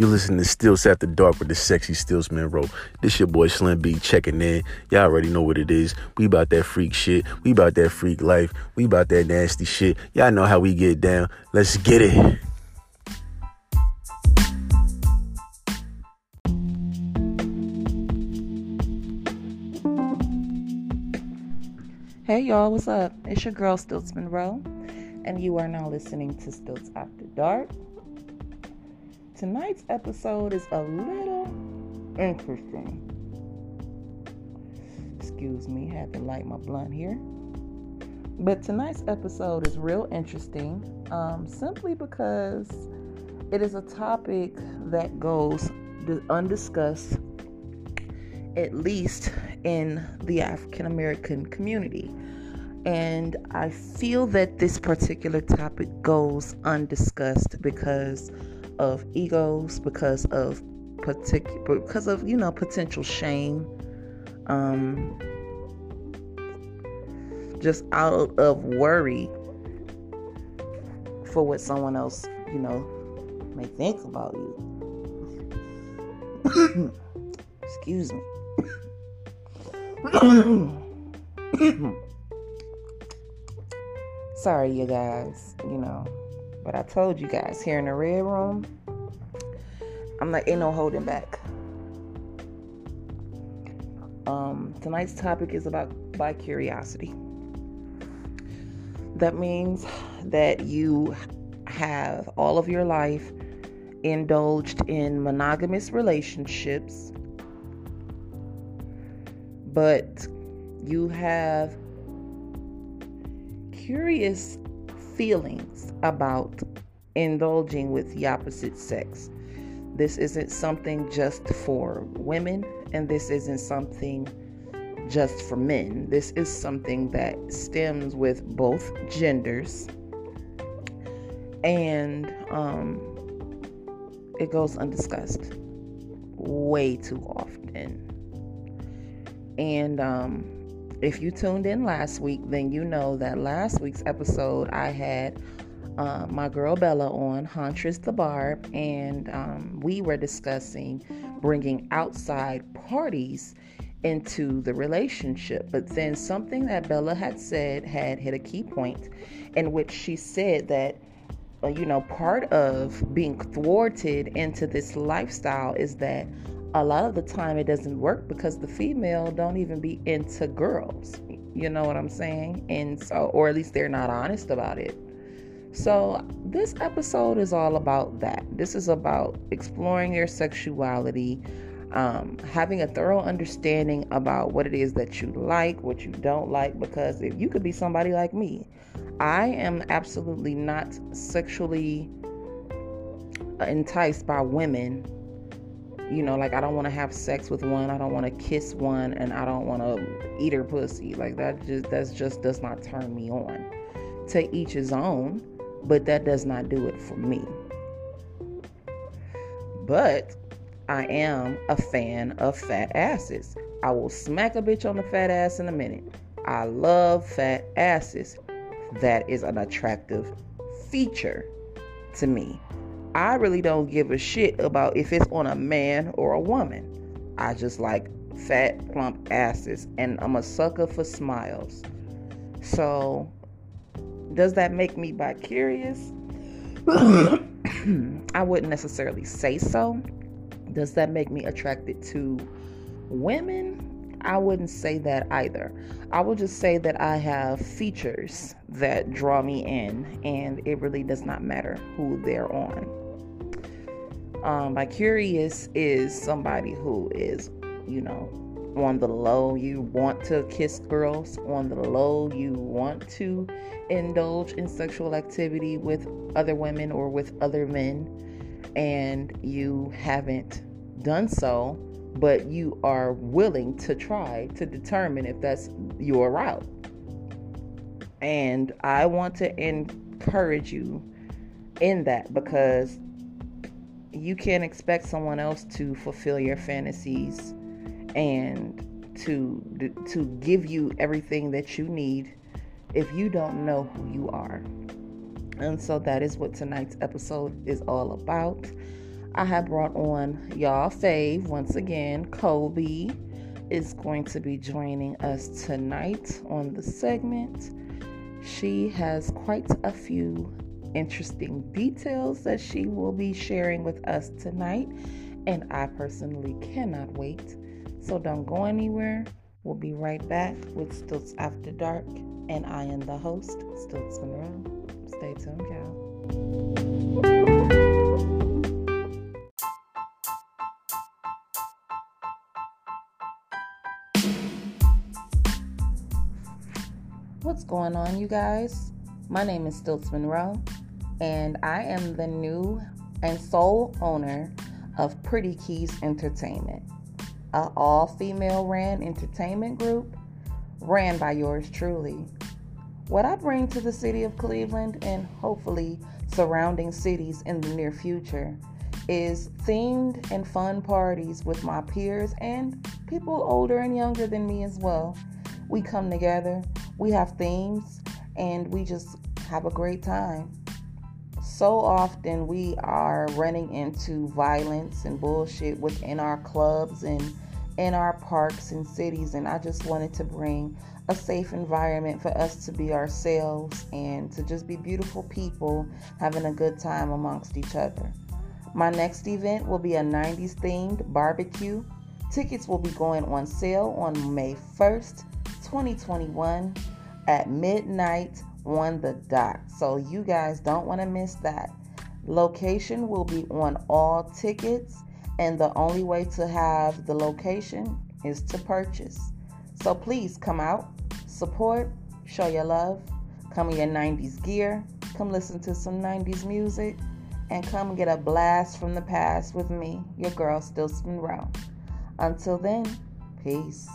You listen to Stiltz After Dark with the sexy Stiltz Monroe. This your boy Slim B checking in. Y'all already know what it is. We about that freak shit. We about that freak life. We about that nasty shit. Y'all know how we get down. Let's get it. Hey y'all, what's up? It's your girl Stiltz Monroe, and you are now listening to Stiltz After Dark. Tonight's episode is a little interesting. Excuse me, had to light my blunt here. But tonight's episode is real interesting um, simply because it is a topic that goes undiscussed, at least in the African American community. And I feel that this particular topic goes undiscussed because of egos, because of particular, because of you know potential shame, um, just out of worry for what someone else you know may think about you. Excuse me. Sorry, you guys, you know, but I told you guys here in the red room, I'm like, ain't no holding back. Um, tonight's topic is about bi curiosity. That means that you have all of your life indulged in monogamous relationships but you have curious feelings about indulging with the opposite sex. This isn't something just for women, and this isn't something just for men. This is something that stems with both genders, and um, it goes undiscussed way too often. And um, if you tuned in last week, then you know that last week's episode I had uh, my girl Bella on, Huntress the Barb, and um, we were discussing bringing outside parties into the relationship. But then something that Bella had said had hit a key point in which she said that. Uh, you know, part of being thwarted into this lifestyle is that a lot of the time it doesn't work because the female don't even be into girls. You know what i'm saying? And so or at least they're not honest about it. So this episode is all about that. This is about exploring your sexuality um, having a thorough understanding about what it is that you like what you don't like because if you could be somebody like me i am absolutely not sexually enticed by women you know, like I don't want to have sex with one, I don't want to kiss one, and I don't want to eat her pussy. Like that just that's just does not turn me on. To each his own, but that does not do it for me. But I am a fan of fat asses. I will smack a bitch on the fat ass in a minute. I love fat asses. That is an attractive feature to me. I really don't give a shit about if it's on a man or a woman. I just like fat, plump asses, and I'm a sucker for smiles. So, does that make me bi curious? I wouldn't necessarily say so. Does that make me attracted to women? I wouldn't say that either. I would just say that I have features that draw me in, and it really does not matter who they're on. Um, bi curious is somebody who is, you know, on the low, you want to kiss girls. On the low, you want to indulge in sexual activity with other women or with other men, and you haven't done so, but you are willing to try to determine if that's your route. And I want to encourage you in that because you can't expect someone else to fulfill your fantasies and to to give you everything that you need if you don't know who you are. And so that is what tonight's episode is all about. I have brought on y'all fave once again. Kobe is going to be joining us tonight on the segment. She has quite a few interesting details that she will be sharing with us tonight, and I personally cannot wait. So don't go anywhere. We'll be right back with Stiltz After Dark, and I am the host, Stiltz Monroe. Stay tuned, y'all. What's going on, you guys? My name is Stiltz Monroe, and I am the new and sole owner of Pretty Keys Entertainment, an all female ran entertainment group ran by yours truly. What I bring to the city of Cleveland and hopefully surrounding cities in the near future is themed and fun parties with my peers and people older and younger than me as well. We come together we have themes and we just have a great time. So often we are running into violence and bullshit within our clubs and in our parks and cities, and I just wanted to bring a safe environment for us to be ourselves and to just be beautiful people having a good time amongst each other. My next event will be a 90s themed barbecue. Tickets will be going on sale on May 1st 2021 at midnight on the dot. So you guys don't want to miss that. Location will be on all tickets, and the only way to have the location is to purchase. So please come out, support, show your love, come in your 90s gear, come listen to some 90s music, and come get a blast from the past with me, your girl, Stiltz Monroe. Until then, peace.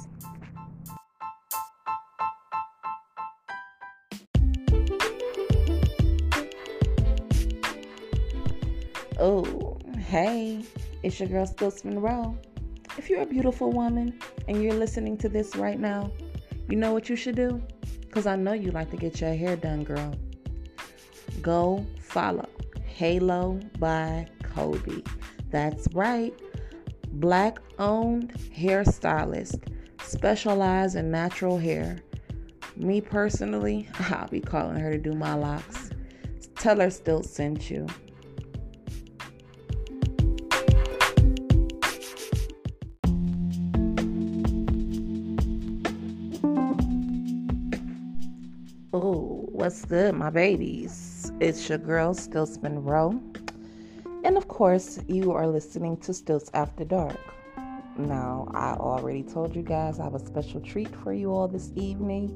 Oh, hey, it's your girl Stiltz Monroe. If you're a beautiful woman and you're listening to this right now, you know what you should do? Because I know you like to get your hair done, girl. Go follow Halo by Kobe. That's right. Black owned hairstylist, specialize in natural hair. Me personally, I'll be calling her to do my locks. Tell her Still sent you. What's good, my babies? It's your girl, Stiltz Monroe. And of course, you are listening to Stiltz After Dark. Now, I already told you guys I have a special treat for you all this evening.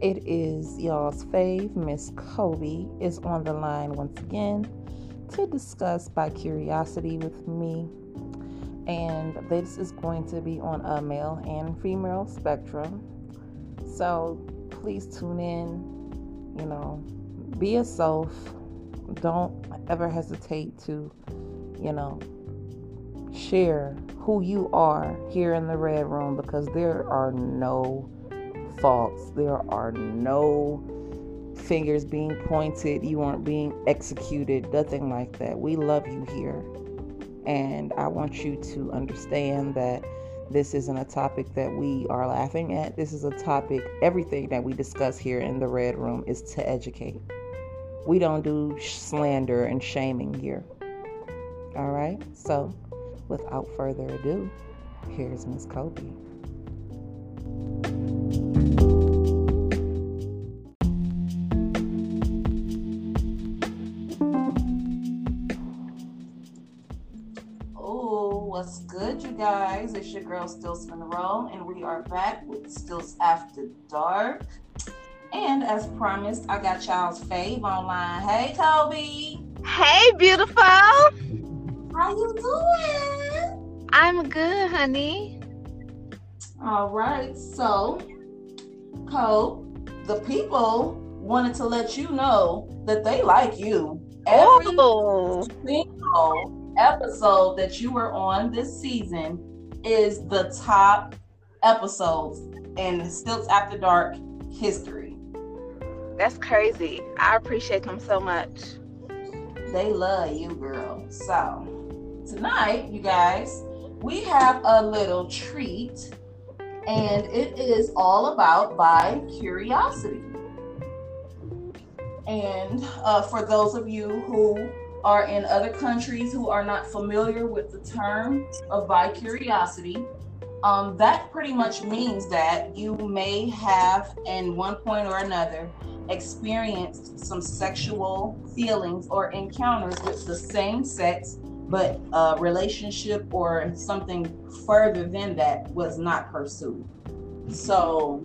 It is y'all's fave, Miss Kobe, is on the line once again to discuss bi curiosity with me. And this is going to be on a male and female spectrum. So please tune in you know, be yourself. Don't ever hesitate to, you know, share who you are here in the red room because there are no faults. There are no fingers being pointed. You aren't being executed. Nothing like that. We love you here. And I want you to understand that this isn't a topic that we are laughing at. This is a topic, everything that we discuss here in the Red Room is to educate. We don't do slander and shaming here. All right? So, without further ado, here's Miss Kobe. Guys? It's your girl Stiltz Monroe, and we are back with Stiltz After Dark. And as promised, I got y'all's fave online. Hey, Kobe. Hey, beautiful. How you doing? I'm good, honey. All right. So, Cole, the people wanted to let you know that they like you. Every oh. single episode that you were on this season is the top episodes in Stiltz After Dark history. That's crazy. I appreciate them so much. They love you, girl. So, tonight, you guys, we have a little treat, and it is all about bi curiosity. And uh, for those of you who are in other countries who are not familiar with the term of bi curiosity, um, that pretty much means that you may have, in one point or another, experienced some sexual feelings or encounters with the same sex, but a relationship or something further than that was not pursued. So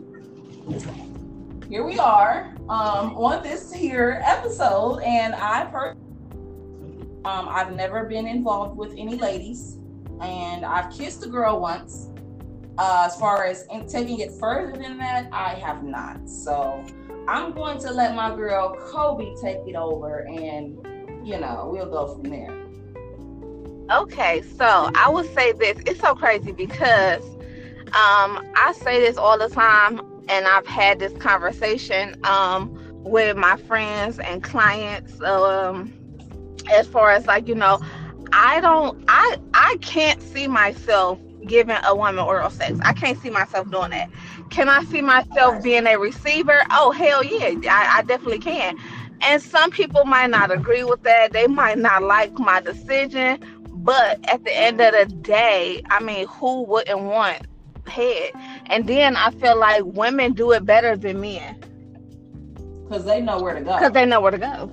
here we are um, on this here episode, and I've heard. Um, I've never been involved with any ladies, and I've kissed a girl once. Uh, as far as in taking it further than that, I have not. So I'm going to let my girl Kobe take it over, and you know we'll go from there. Okay, so I would say this. It's so crazy because um, I say this all the time, and I've had this conversation um, with my friends and clients. Um, as far as like you know, I don't, I, I can't see myself giving a woman oral sex. I can't see myself doing that. Can I see myself being a receiver? Oh hell yeah, I, I definitely can. And some people might not agree with that. They might not like my decision. But at the end of the day, I mean, who wouldn't want head? And then I feel like women do it better than men. Because they know where to go. Because they know where to go.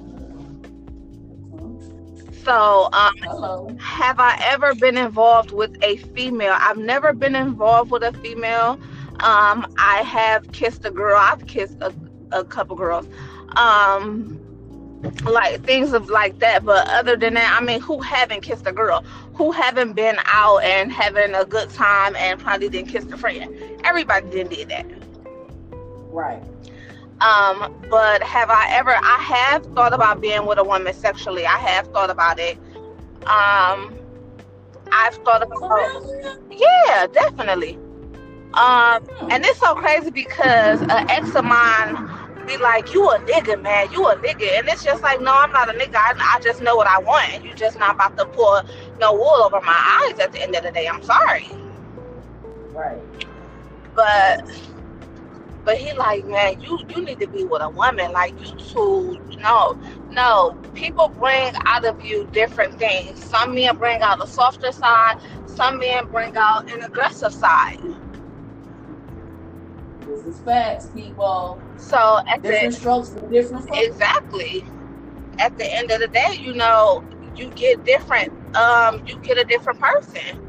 So, um, have I ever been involved with a female? I've never been involved with a female. Um, I have kissed a girl. I've kissed a, a couple girls. Um, like things of like that. But other than that, I mean, who haven't kissed a girl? Who haven't been out and having a good time and probably didn't kiss a friend? Everybody didn't did that. Right. Um, but have I ever? I have thought about being with a woman sexually. I have thought about it. Um, I've thought about. Yeah, definitely. Um, and it's so crazy because an ex of mine be like, "You a nigga, man. You a nigga," and it's just like, no, I'm not a nigga. I, I just know what I want, and you just not about to pour no wool over my eyes. At the end of the day, I'm sorry, Right. but but he like, man, you you need to be with a woman. Like you two, no, no. People bring out of you different things. Some men bring out a softer side. Some men bring out an aggressive side. This is facts, people. So at the strokes for different folks. exactly at the end of the day you know you get different um you get a different person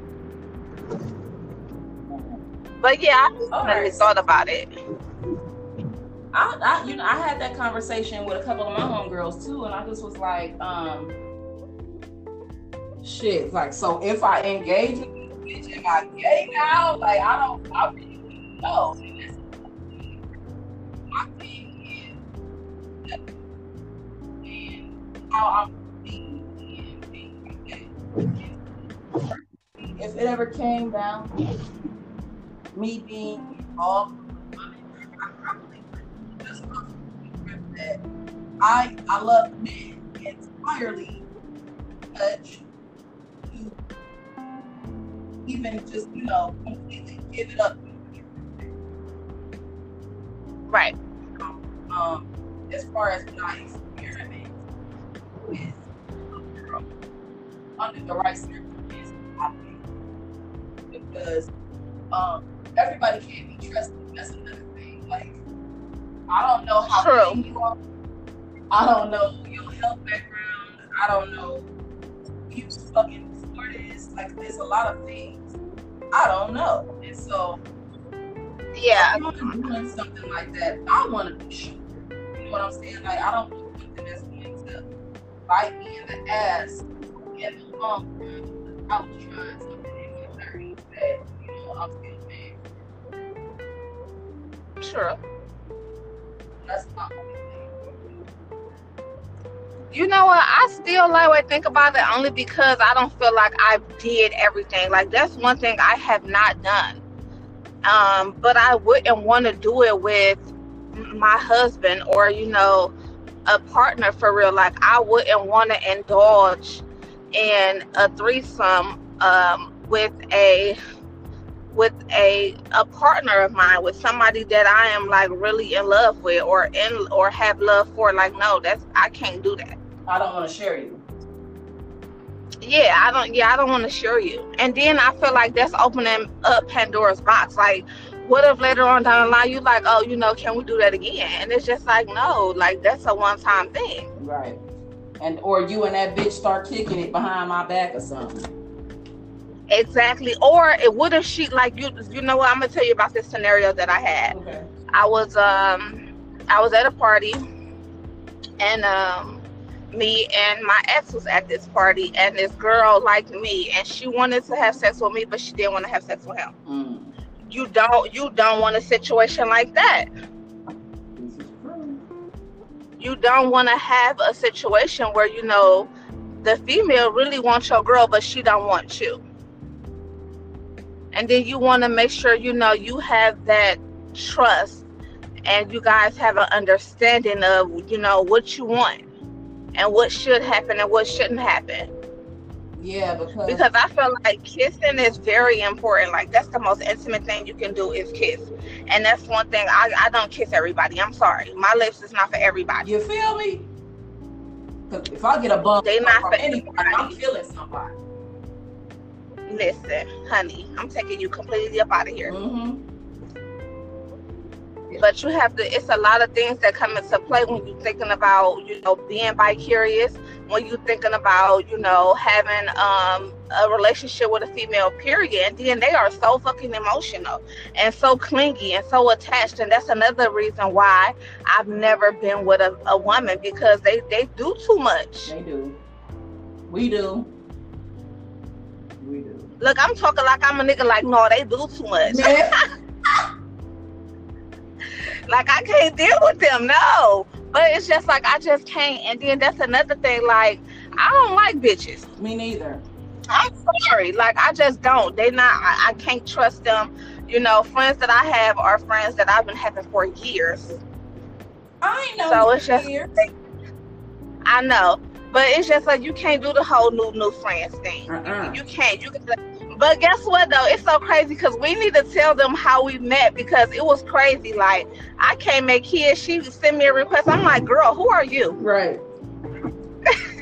but yeah i just really right. thought about it I, I, you know, I had that conversation with a couple of my homegirls too, and I just was like, um, shit, like, so if I engage with this bitch, am I gay now? Like, I don't, I really don't know. My thing is, how I'm being. If it ever came down me being involved I I love men entirely much to even just you know completely give it up. right Um, as far as what I experiment with a girl under the right circumstances, I think because um everybody can't be trusted. That's another thing. Like I don't know how True. you are. I don't know your health background. I don't know you fucking this. Like there's a lot of things I don't know. And so yeah I'm doing something like that, I want to be sure. You know what I'm saying? Like I don't want something that's going to bite me in the ass in the long run. I was trying something in my 30s that you know I'm still mad. sure That's thing. You know what? I still like what I think about it only because i don't feel like i did everything. Like that's one thing i have not done. Um but i wouldn't want to do it with my husband or you know a partner for real. Like i wouldn't want to indulge in a threesome um, with a with a a partner of mine with somebody that I am like really in love with or in or have love for. Like no that's I can't do that I don't want to share you. Yeah I don't yeah I don't want to share you. And then I feel like that's opening up Pandora's box. Like what if later on down the line you like oh you know can we do that again? And it's just like no like that's a one time thing. Right. And or you and that bitch start kicking it behind my back or something. Exactly. Or it would have she like you you know what? I'm gonna tell you about this scenario that I had. okay. I was um I was at a party and um me and my ex was at this party and this girl liked me and she wanted to have sex with me but she didn't want to have sex with him. mm. You don't you don't want a situation like that. this is true You don't want to have a situation where you know the female really wants your girl but she don't want you. And then you want to make sure you know you have that trust and you guys have an understanding of you know what you want and what should happen and what shouldn't happen. Yeah because, because i feel like kissing is very important. Like that's the most intimate thing you can do is kiss. And that's one thing i, I don't kiss everybody. I'm sorry. My lips is not for everybody. You feel me? if I get a bump They not for anybody, I'm feeling somebody. listen honey i'm taking you completely up out of here. Mm-hmm. But you have to it's a lot of things that come into play when you're thinking about you know being bi-curious when you're thinking about you know having um a relationship with a female period and then they are so fucking emotional and so clingy and so attached and that's another reason why i've never been with a, a woman because they they do too much They do. We do. We do. look i'm talking like i'm a nigga like no they do too much like I can't deal with them, no. But it's just like I just can't. And then that's another thing. Like I don't like bitches. me neither. I'm sorry. Like I just don't. They not. I, I can't trust them. You know, friends that I have are friends that I've been having for years. I know. So it's just. here. I know, but it's just like you can't do the whole new new friends thing. Uh-uh. You can't. You can. But guess what though? It's so crazy because we need to tell them how we met because it was crazy. Like I can't make kids. She sent me a request. I'm like, girl, who are you? Right.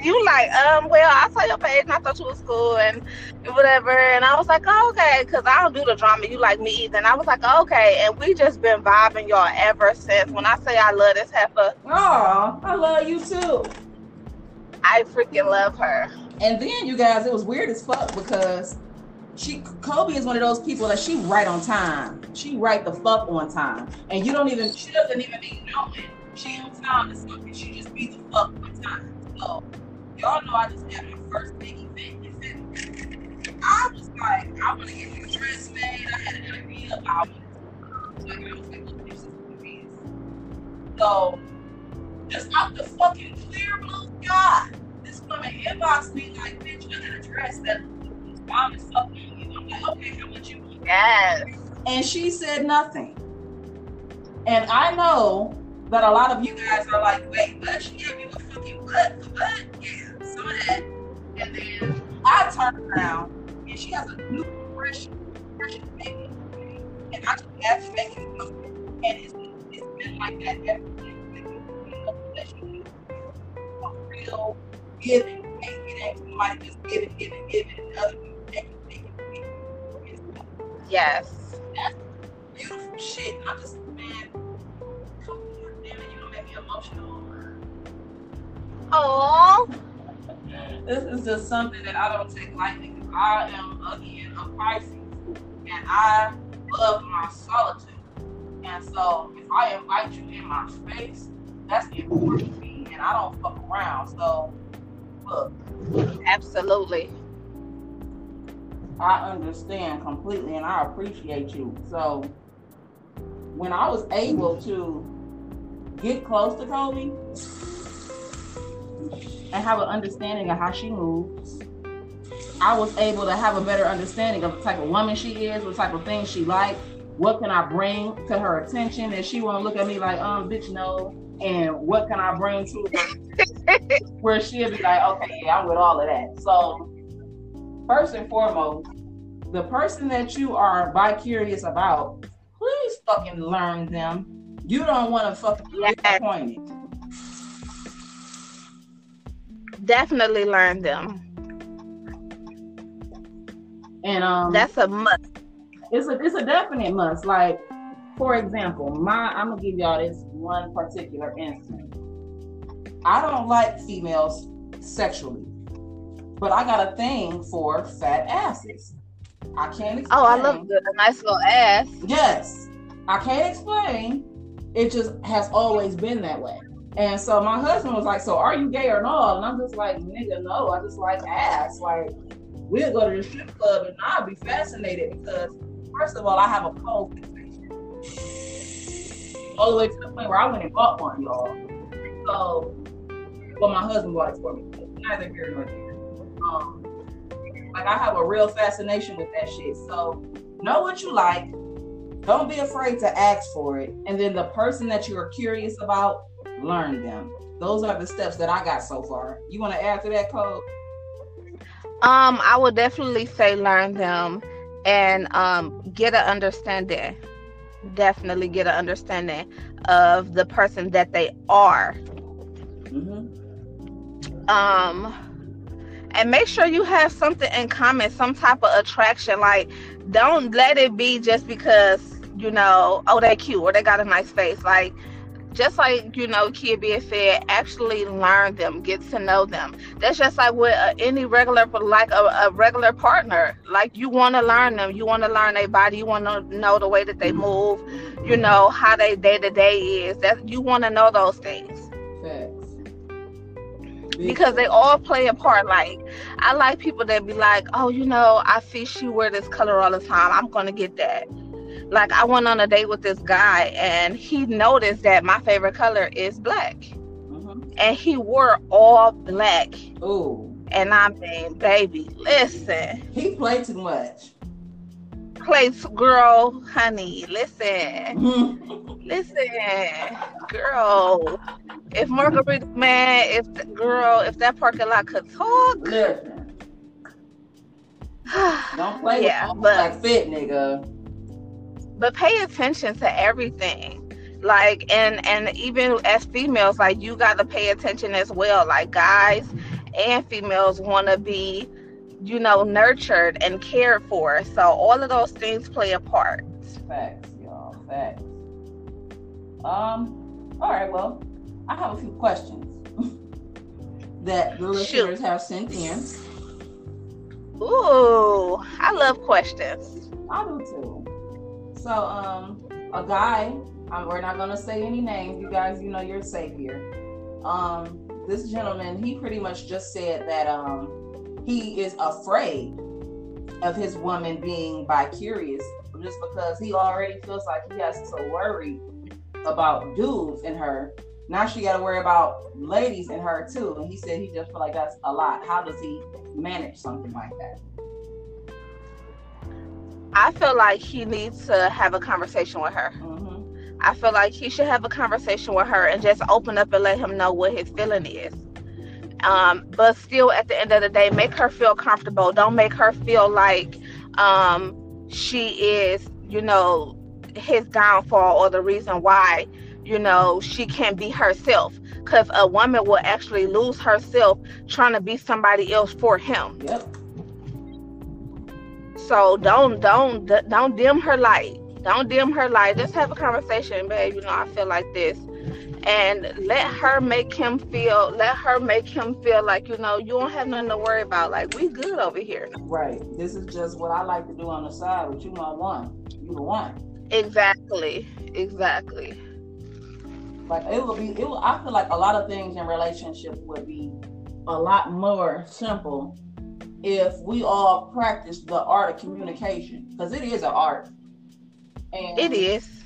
you like, um, well, I saw your page and I thought you was cool and whatever. And I was like, oh, okay, because I don't do the drama. You like me either. And I was like, oh, okay. And we just been vibing y'all ever since. When I say I love this heifer, Oh, I love you too. I freaking love her. And then you guys, it was weird as fuck because she Kobe is one of those people that she right on time. She right the fuck on time. And you don't even she doesn't even be knowing she on time or something. She just be the fuck on time. So y'all know I just had my first big event in February. I was like, I want to get my dress made. I had an idea. I to like, I was like, look, this it is. So just out the fucking clear blue sky this woman inboxed me like, bitch, I got a dress that is as fuck on you. I'm you? Yes. And she said nothing. And I know that a lot of you guys are like, wait, but she gave you a fucking what? What? Yeah, some of that. And then I turn around and she has a new baby. And I just have come. And it's, it's been like that ever since. A real giving. It ain't somebody just giving, giving, giving, and other people Yes. beautiful shit. I just, man, come on, damn it, you don't make me emotional. Oh. This is just something that I don't take lightly because I am, again, a Pisces, and I love my solitude. And so, if I invite you in my space, that's important to me, and I don't fuck around. So, look, Absolutely. I understand completely and I appreciate you. So when I was able to get close to Kobe and have an understanding of how she moves, I was able to have a better understanding of the type of woman she is, what type of things she likes, what can I bring to her attention, and she won't look at me like, um, bitch, no, and what can I bring to her? Where she'll be like, okay, yeah, I'm with all of that. So, first and foremost, the person that you are bi-curious about, please fucking learn them. You don't want to fucking be Yes. disappointed. Definitely learn them. And um, That's a must. it's a it's a definite must. Like, for example, my I'm gonna give y'all this one particular instance. I don't like females sexually, but I got a thing for fat asses. I can't explain. Oh, I love the, nice little ass. Yes, I can't explain. It just has always been that way. And so my husband was like, "So are you gay or not?" And I'm just like, "Nigga, no. I just like ass. Like, we'll go to the strip club and I'll be fascinated because first of all, I have a pole fixation, all the way to the point where I went and bought one, y'all. So, well, my husband bought it for me. Neither here nor there. Um, like I have a real fascination with that shit. So, know what you like. Don't be afraid to ask for it. And then the person that you are curious about, learn them. Those are the steps that I got so far. You want to add to that code? Um, I would definitely say learn them and um get an understanding. Definitely get an understanding of the person that they are. Mm-hmm. Um and make sure you have something in common, some type of attraction. Like don't let it be just because, you know, oh they cute or they got a nice face. Like just like you know, kid being fed, actually learn them, get to know them. That's just like with uh, any regular, like a, a regular partner. Like you want to learn them, you want to learn their body, you want to know the way that they move, you know how they day to day is. That you want to know those things. Because they all play a part. Like I like people that be like, oh, you know, I see she wear this color all the time. I'm gonna get that. Like I went on a date with this guy and he noticed that my favorite color is black, Mm-hmm. and he wore all black. Ooh, And I'm mean, baby, listen, he played too much. Place girl, honey, listen, Mm-hmm. listen, girl. If Margarita man, if the girl, if that parking lot could talk, Listen, don't play Yeah, with but- like fit, nigga. but pay attention to everything like and and even as females like you got to pay attention as well like guys and females want to be you know nurtured and cared for so all of those things play a part Facts, y'all. Facts. Um. All right. Well, I have a few questions that the listeners have sent in. ooh i love questions I do too. So, um, a guy. Um, we're not gonna say any names. You guys, you know you're safe here. Um, this gentleman, he pretty much just said that um, he is afraid of his woman being bi-curious, just because he already feels like he has to worry about dudes in her. Now she got to worry about ladies in her too, and he said he just feel like that's a lot. How does he manage something like that? i feel like he needs to have a conversation with her hmm I feel like he should have a conversation with her and just open up and let him know what his feeling is. Um, but still, at the end of the day, make her feel comfortable. Don't make her feel like um, she is, you know, his downfall or the reason why, you know, she can't be herself. Because a woman will actually lose herself trying to be somebody else for him. Yep. So don't don't don't dim her light. Don't dim her light. Just have a conversation, babe. You know, I feel like this. And let her make him feel let her make him feel like, you know, you don't have nothing to worry about. Like we good over here. Right. This is just what I like to do on the side, but you my one. You the one. Exactly. Exactly. Like it would be. It would, I feel like a lot of things in relationship would be a lot more simple if we all practice the art of communication, because it is an art. And It is.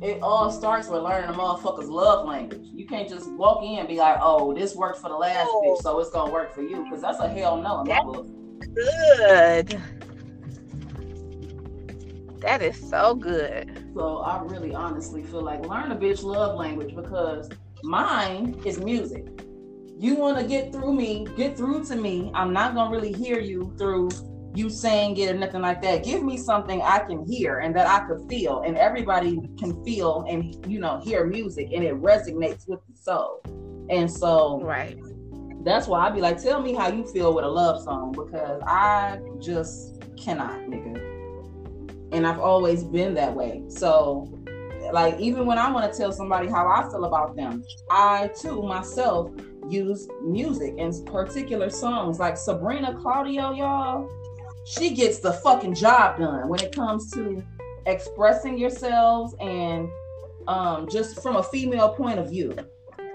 It all starts with learning a motherfucker's love language. You can't just walk in and be like, "Oh, this worked for the last No. bitch, so it's gonna work for you," because that's a hell no in my book. Good. That is so good. So I really honestly feel like learn a bitch love language because Mine is music. You want to get through me, get through to me. I'm not gonna really hear you through you saying it or nothing like that. Give me something I can hear and that I could feel, and everybody can feel and you know hear music, and it resonates with the soul. And so, right, that's why I'd be like, tell me how you feel with a love song because I just cannot, nigga. And I've always been that way. So, like, even when I want to tell somebody how I feel about them, I too myself use music and particular songs like Sabrina Claudio, y'all she gets the fucking job done when it comes to expressing yourselves and um, just from a female point of view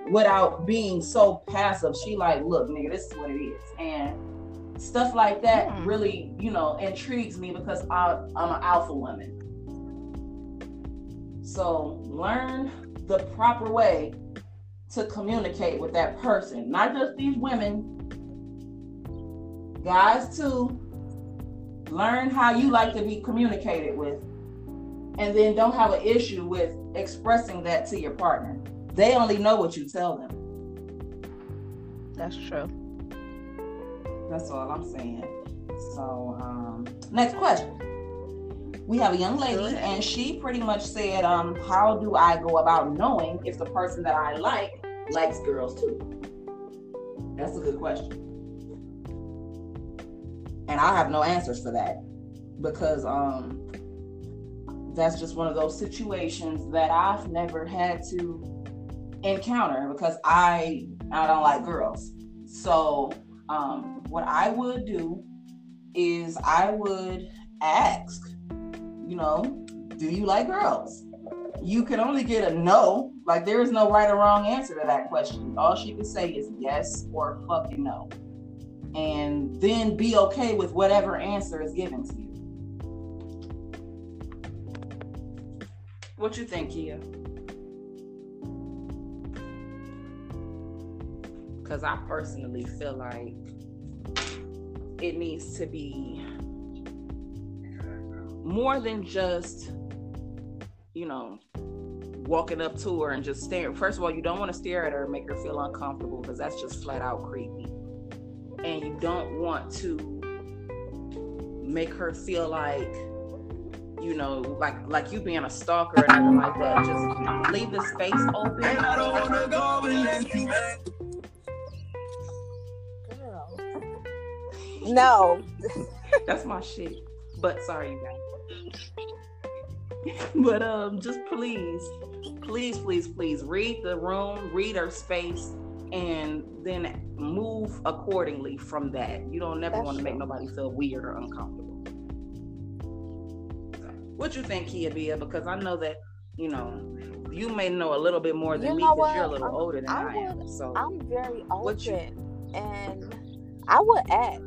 without being so passive. She like, look, nigga, this is what it is. And stuff like that mm. really, you know, intrigues me because I, I'm an alpha woman. So learn the proper way to communicate with that person, not just these women, guys too learn how you like to be communicated with. And then don't have an issue with expressing that to your partner. They only know what you tell them. That's true. That's all i'm saying. So um, next question. We have a young lady and she pretty much said um, how do i go about knowing if the person that i like likes girls too? That's a good question and I have no answers for that because um that's just one of those situations that I've never had to encounter because I I don't like girls. So um what I would do is I would ask, you know, do you like girls? You can only get a no. Like there is no right or wrong answer to that question. All she can say is yes or fucking no and then be okay with whatever answer is given to you. What you think, Kia? Because I personally feel like it needs to be more than just, you know, walking up to her and just staring. First of all, you don't want to stare at her and make her feel uncomfortable because that's just flat out creepy and you don't want to make her feel like you know, like like you being a stalker or anything like that. Just leave the space open. And I don't wanna go unless you Girl. No. That's my shit. But sorry, you guys. but um, just please, please, please, please read the room, read her space, and then move accordingly from that. You don't never want to make nobody feel weird or uncomfortable. What you think, Kia Bia? Because I know that you know you may know a little bit more than you me because you're a little I'm, older than I, I would, am. So I'm very open, you, and I would ask,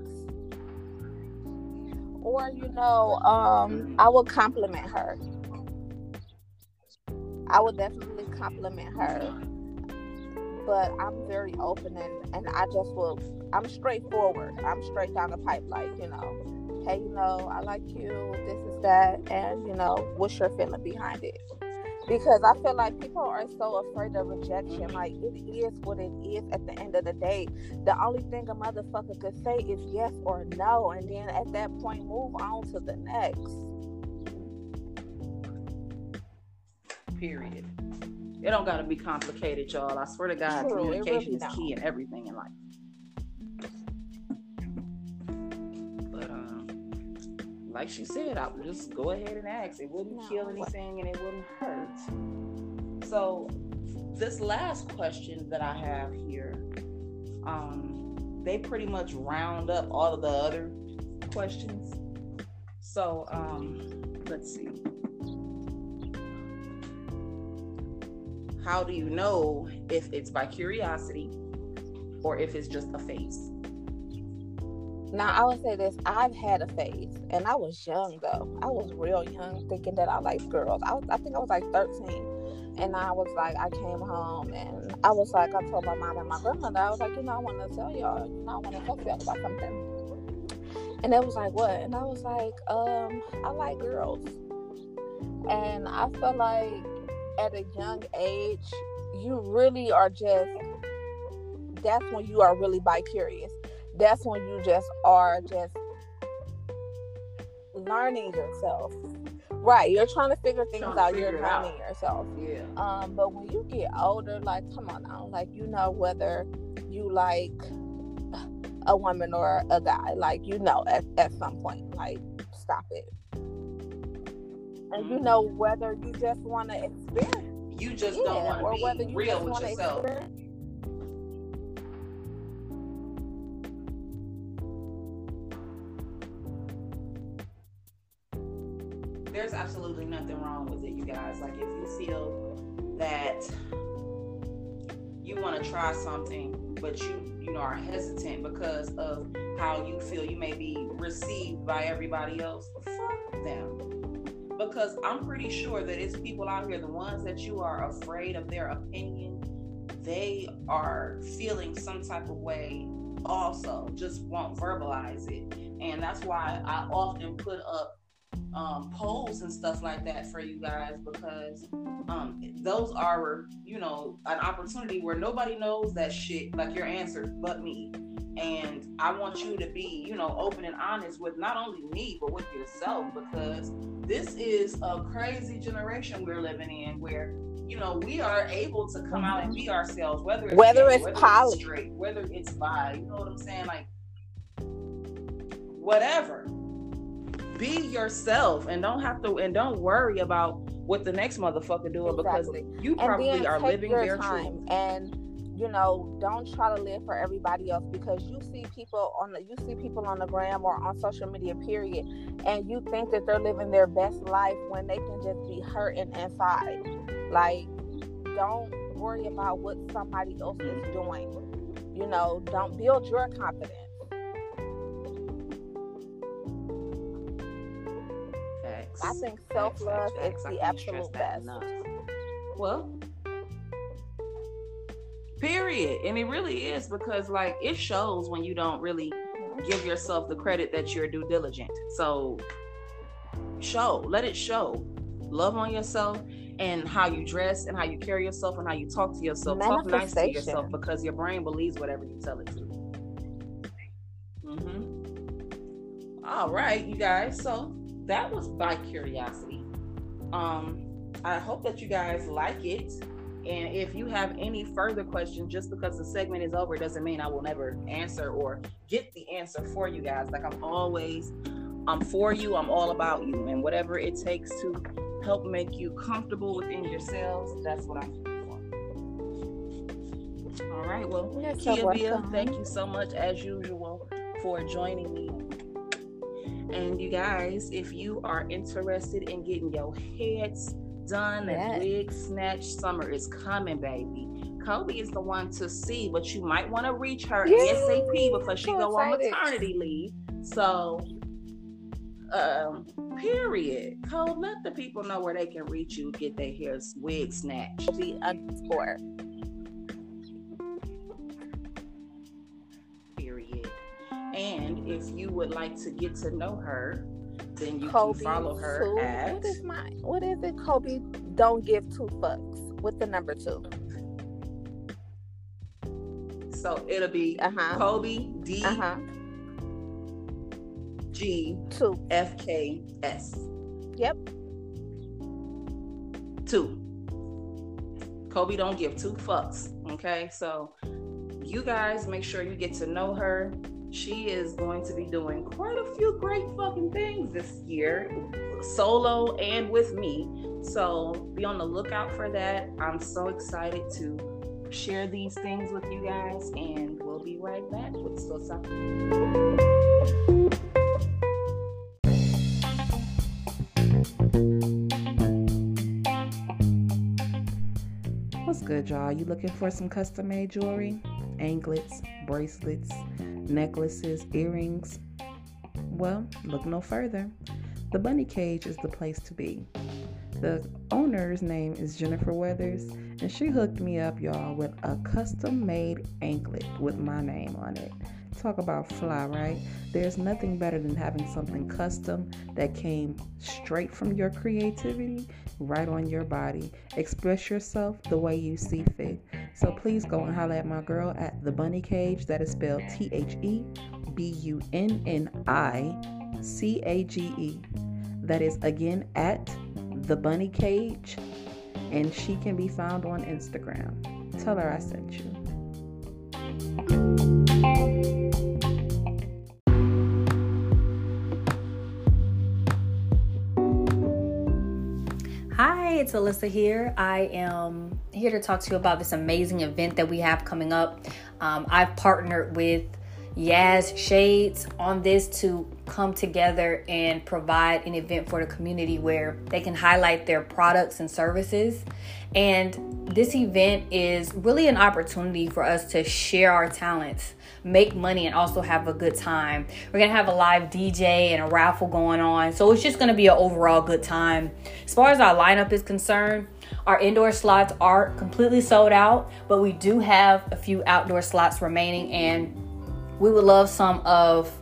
or you know, um, I would compliment her. I would definitely compliment her but I'm very open and, and I just will I'm straightforward. I'm straight down the pipe like, you know, hey, you know, I like you, this is that, and you know, what's your feeling behind it? Because I feel like people are so afraid of rejection. Like it is what it is at the end of the day. The only thing a motherfucker could say is yes or no, and then at that point move on to the next. Period. It don't gotta be complicated, y'all. I swear to God, True, communication really is key in everything in life. But um, like she said, I would just go ahead and ask. It wouldn't no. kill anything and it wouldn't hurt. So this last question that I have here, um, they pretty much round up all of the other questions. So um, let's see. How do you know if it's bi curiosity or if it's just a phase? Now I would say this: I've had a phase, and I was young though. I was real young, thinking that I liked girls. I was, I think I was like thirteen, and I was like, I came home and I was like, I told my mom and my grandmother, I was like, you know, I want to tell y'all, you know, I want to talk to y'all about something. And they was like, what? And I was like, um, I like girls, and I felt like at a young age, you really are just that's when you are really bi curious. That's when you just are just learning yourself. Right, you're trying to figure things out. figure You're learning yourself. Yeah. Um, but when you get older, like, come on now, like, you know whether you like a woman or a guy, like, you know, at, at some point, like, stop it. And you mm-hmm. know whether you just want to experience, You just yeah, don't want or to whether be you real with yourself. experience. There's absolutely nothing wrong with it, you guys. Like if you feel that you want to try something, but you you know are hesitant because of how you feel you may be received by everybody else, fuck them. Because I'm pretty sure that it's people out here, the ones that you are afraid of their opinion, they are feeling some type of way also, just won't verbalize it. And that's why I often put up um, polls and stuff like that for you guys because um, those are, you know, an opportunity where nobody knows that shit like your answers but me. And I want you to be, you know, open and honest with not only me but with yourself because this is a crazy generation we're living in where you know we are able to come out and be ourselves whether it's Whether gay, it's whether poly. it's straight whether it's bi you know what i'm saying like whatever be yourself and don't have to and don't worry about what the next motherfucker doing Exactly. because you probably are living your their time truth. and you know don't try to live for everybody else because you see people on the you see people on the gram or on social media period and you think that they're living their best life when they can just be hurting inside. Like don't worry about what somebody else is mm. doing. You know don't build your confidence Facts. i think self-love facts, is the absolute best. Well, period. And it really is because, like, it shows when you don't really give yourself the credit that you're due diligent. So, show, let it show. Love on yourself and how you dress and how you carry yourself and how you talk to yourself. Talk nice to yourself because your brain believes whatever you tell it to. hmm All right, you guys. So that was bi curiosity. Um, I hope that you guys like it. And if you have any further questions, just because the segment is over doesn't mean I will never answer or get the answer for you guys. Like I'm always, I'm for you. I'm all about you, and whatever it takes to help make you comfortable within yourselves, that's what I'm here for. All right. Well, You're so Kia Bia, thank you so much as usual for joining me. And you guys, if you are interested in getting your heads done Yes. and wig snatch summer is coming, baby. Kobe is the one to see, but you might want to reach her Yay! ASAP because she So go on maternity leave. So, um, period. Cole, let the people know where they can reach you, get their hair wig snatched. the underscore And if you would like to get to know her, then you Kobe can follow her two. at What is my what is it? Kobe don't give two fucks with the number two. so it'll be Uh huh. Kobe D Uh huh. G Two. F K S Yep. two. Kobe don't give two fucks. Okay, so you guys make sure you get to know her. She is going to be doing quite a few great fucking things this year, solo and with me. So be on the lookout for that. I'm so excited to share these things with you guys, and we'll be right back with Sosa. What's good, y'all? You looking for some custom made jewelry? Anklets, bracelets, necklaces, earrings? Well, look no further. The Bunni Cage is the place to be. The owner's name is Jennifer Weathers, and she hooked me up, y'all, with a custom made anklet with my name on it. Talk about fly, right? There's nothing better than having something custom that came straight from your creativity right on your body. Express yourself the way you see fit. So please go and holler at my girl at the Bunni Cage. That is spelled T H E B U N N I C A G E. That is again at the Bunni Cage, and she can be found on Instagram. Tell her I sent you. It's Alyssa here. I am here to talk to you about this amazing event that we have coming up. Um, I've partnered with Yaz Shades on this to come together and provide an event for the community where they can highlight their products and services. And this event is really an opportunity for us to share our talents, make money, and also have a good time. We're gonna have a live DJ and a raffle going on. So it's just gonna be an overall good time. As far as our lineup is concerned, our indoor slots are completely sold out, but we do have a few outdoor slots remaining, and we would love some of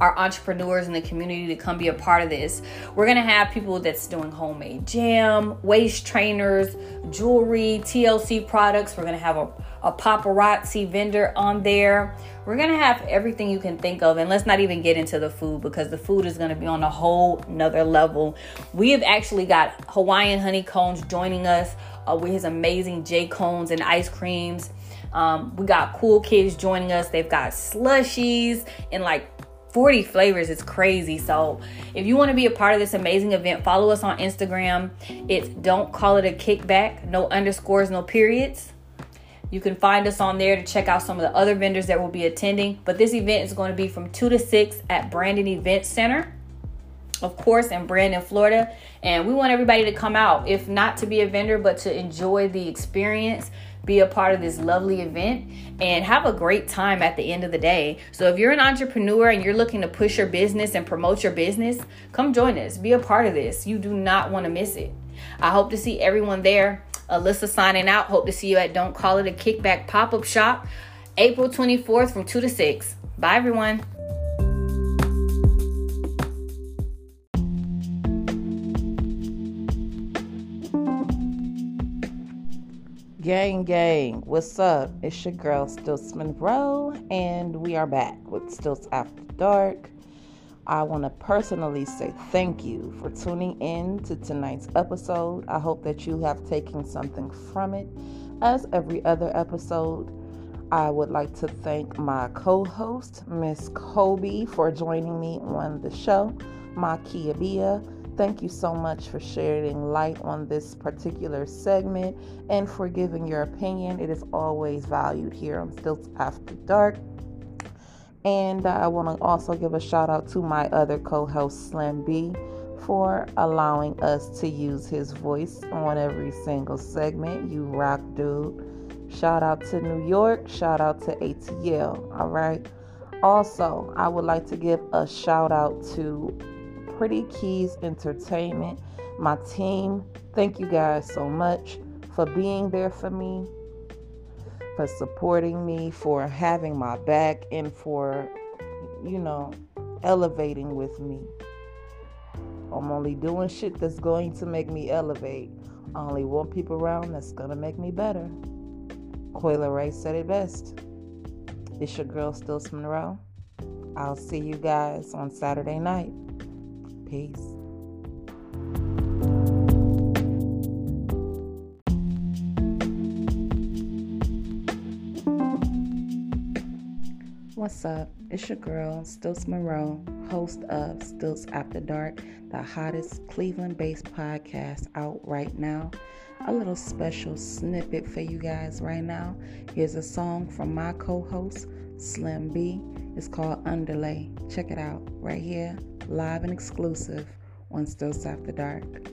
our entrepreneurs in the community to come be a part of this. We're gonna have people that's doing homemade jam, waist trainers, jewelry, TLC products. We're gonna have a, a paparazzi vendor on there. We're gonna have everything you can think of, and let's not even get into the food because the food is gonna be on a whole nother level. We have actually got Hawaiian honeycombs joining us uh, with his amazing J cones and ice creams. Um, we got cool kids joining us. They've got slushies and like 40 flavors. It's crazy. So if you want to be a part of this amazing event, follow us on Instagram. It's don't call it a kickback, no underscores, no periods. You can find us on there to check out some of the other vendors that will be attending. But this event is going to be from 2 to 6 at Brandon Event Center, of course, in Brandon, Florida. And we want everybody to come out, if not to be a vendor, but to enjoy the experience be a part of this lovely event and have a great time at the end of the day. So if you're an entrepreneur and you're looking to push your business and promote your business, come join us. Be a part of this. You do not want to miss it. I hope to see everyone there. Alyssa signing out. Hope to see you at Don't Call It a Kickback pop up shop April 24th from 2 to 6. Bye, everyone. Gang, gang, what's up? It's your girl, Stiltz Monroe, and we are back with Stiltz After Dark. I want to personally say thank you for tuning in to tonight's episode. I hope that you have taken something from it. As every other episode, I would like to thank my co host, Miss Kobe, for joining me on the show, Makia Bia Thank you so much for sharing light on this particular segment and for giving your opinion. It is always valued here on Stiltz After Dark. And I want to also give a shout out to my other co host, Slim B, for allowing us to use his voice on every single segment. You rock, dude. Shout out to New York. Shout out to ATL. All right. Also, I would like to give a shout out to Pretty Keys Entertainment, my team. Thank you guys so much for being there for me, for supporting me, for having my back, and for, you know, elevating with me. I'm only doing shit that's going to make me elevate. I only want people around that's gonna make me better. Coyle Ray said it best. It's your girl, Stiltz Monroe. I'll see you guys on Saturday night. Peace. What's up? It's your girl, Stiltz Monroe, host of Stiltz After Dark, the hottest Cleveland based podcast out right now. A little special snippet for you guys right now. Here's a song from my co host, Slim B. It's called Underlay. Check it out right here live and exclusive on Stiltz After Dark.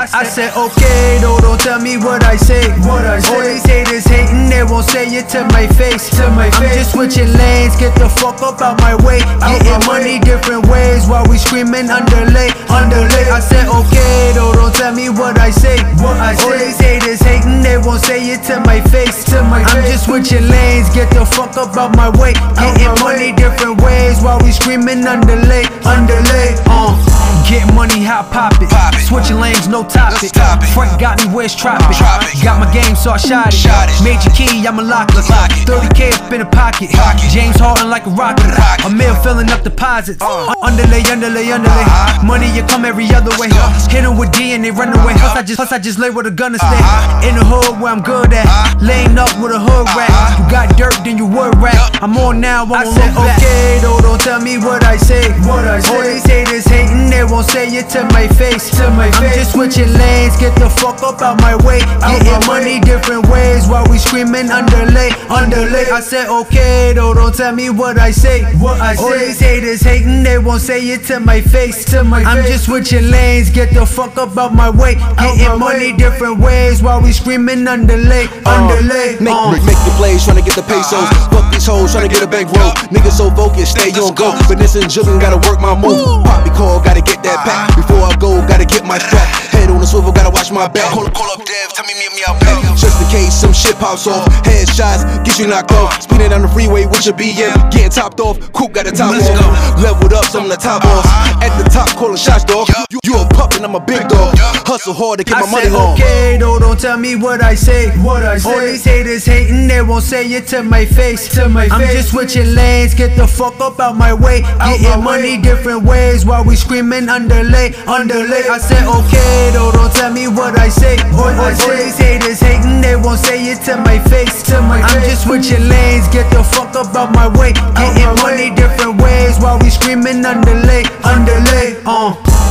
I said said, I said, okay, though, don't tell me what I say. What I say. All these haters hating, they won't say it to my face. To my face. I'm just switching lanes, get the fuck up out my way. Getting money different ways while we screaming underlay, underlay. I said, okay, though, don't tell me what I say. What I say. All these haters hating, they won't say it to my face. To my I'm just switching lanes, get the fuck up out my way. Getting money different ways while we screaming underlay, underlay. Uh. Getting money, how pop it. Pop it. Switching lanes, no topic. Top it. Frank got me, where's tropic? Tropic. Got my game, so I shot it. Shot it. Major key, I'ma lock it. Lock it. 30k up in a pocket. Pocket. James Harden like a rocket. Rocket. A mill filling up deposits. Uh. Underlay, underlay, underlay. Uh-huh. Money, you come every other way. Hit 'em with D and they run away. Plus, I just, plus I just lay with a gun to stay. Uh-huh. In the hood where I'm good at. Uh. Laying up with a hood rat. Uh-huh. You got dirt, then you would. Yup. I'm on now, I, I said, okay, though, don't tell me what I say. What I say. All these haters hating, they won't say it to my face. To my I'm just switching lanes, get the fuck up out my way. Getting money different ways while we screaming underlay, underlay. I said, okay, though, don't tell me what I say. What I say. All these haters hating, they won't say it to my face. To my I'm just switching lanes, get the fuck up out my way. Getting money different ways while we screaming underlay, underlay. Make, uh. make, the plays, to get the pesos. Fuck these hoes, trying to get a bankroll. Niggas so focused, stay on go. Vanessa and Juggin gotta work my move. Poppy call, gotta get that pack. Before I go, gotta get my strap. Head on the swivel, gotta watch my back. Call, call up Dev, tell me meet me out back. Just in case some shit pops off. Headshots, get you knocked off. Speeding down the freeway with your BM. Getting topped off, coupe got a top Let's off. go. Leveled up, some of the top boss. Uh-huh. At the top, calling shots, dog. You, you a pup and I'm a big dog. Hustle hard to get I my money said, long. okay, though, don't tell me what I say. What I say. All these haters hating, they won't say it to my face. To my I'm just switching lanes, get the fuck up out my way. Getting money different ways while we screaming underlay, underlay. I said, okay, though, don't tell me what I say. What I say. All these haters hating, they won't say it to my face. To my I'm just switching lanes, get the fuck up out my way. Getting money different ways while we screaming underlay, underlay. Uh.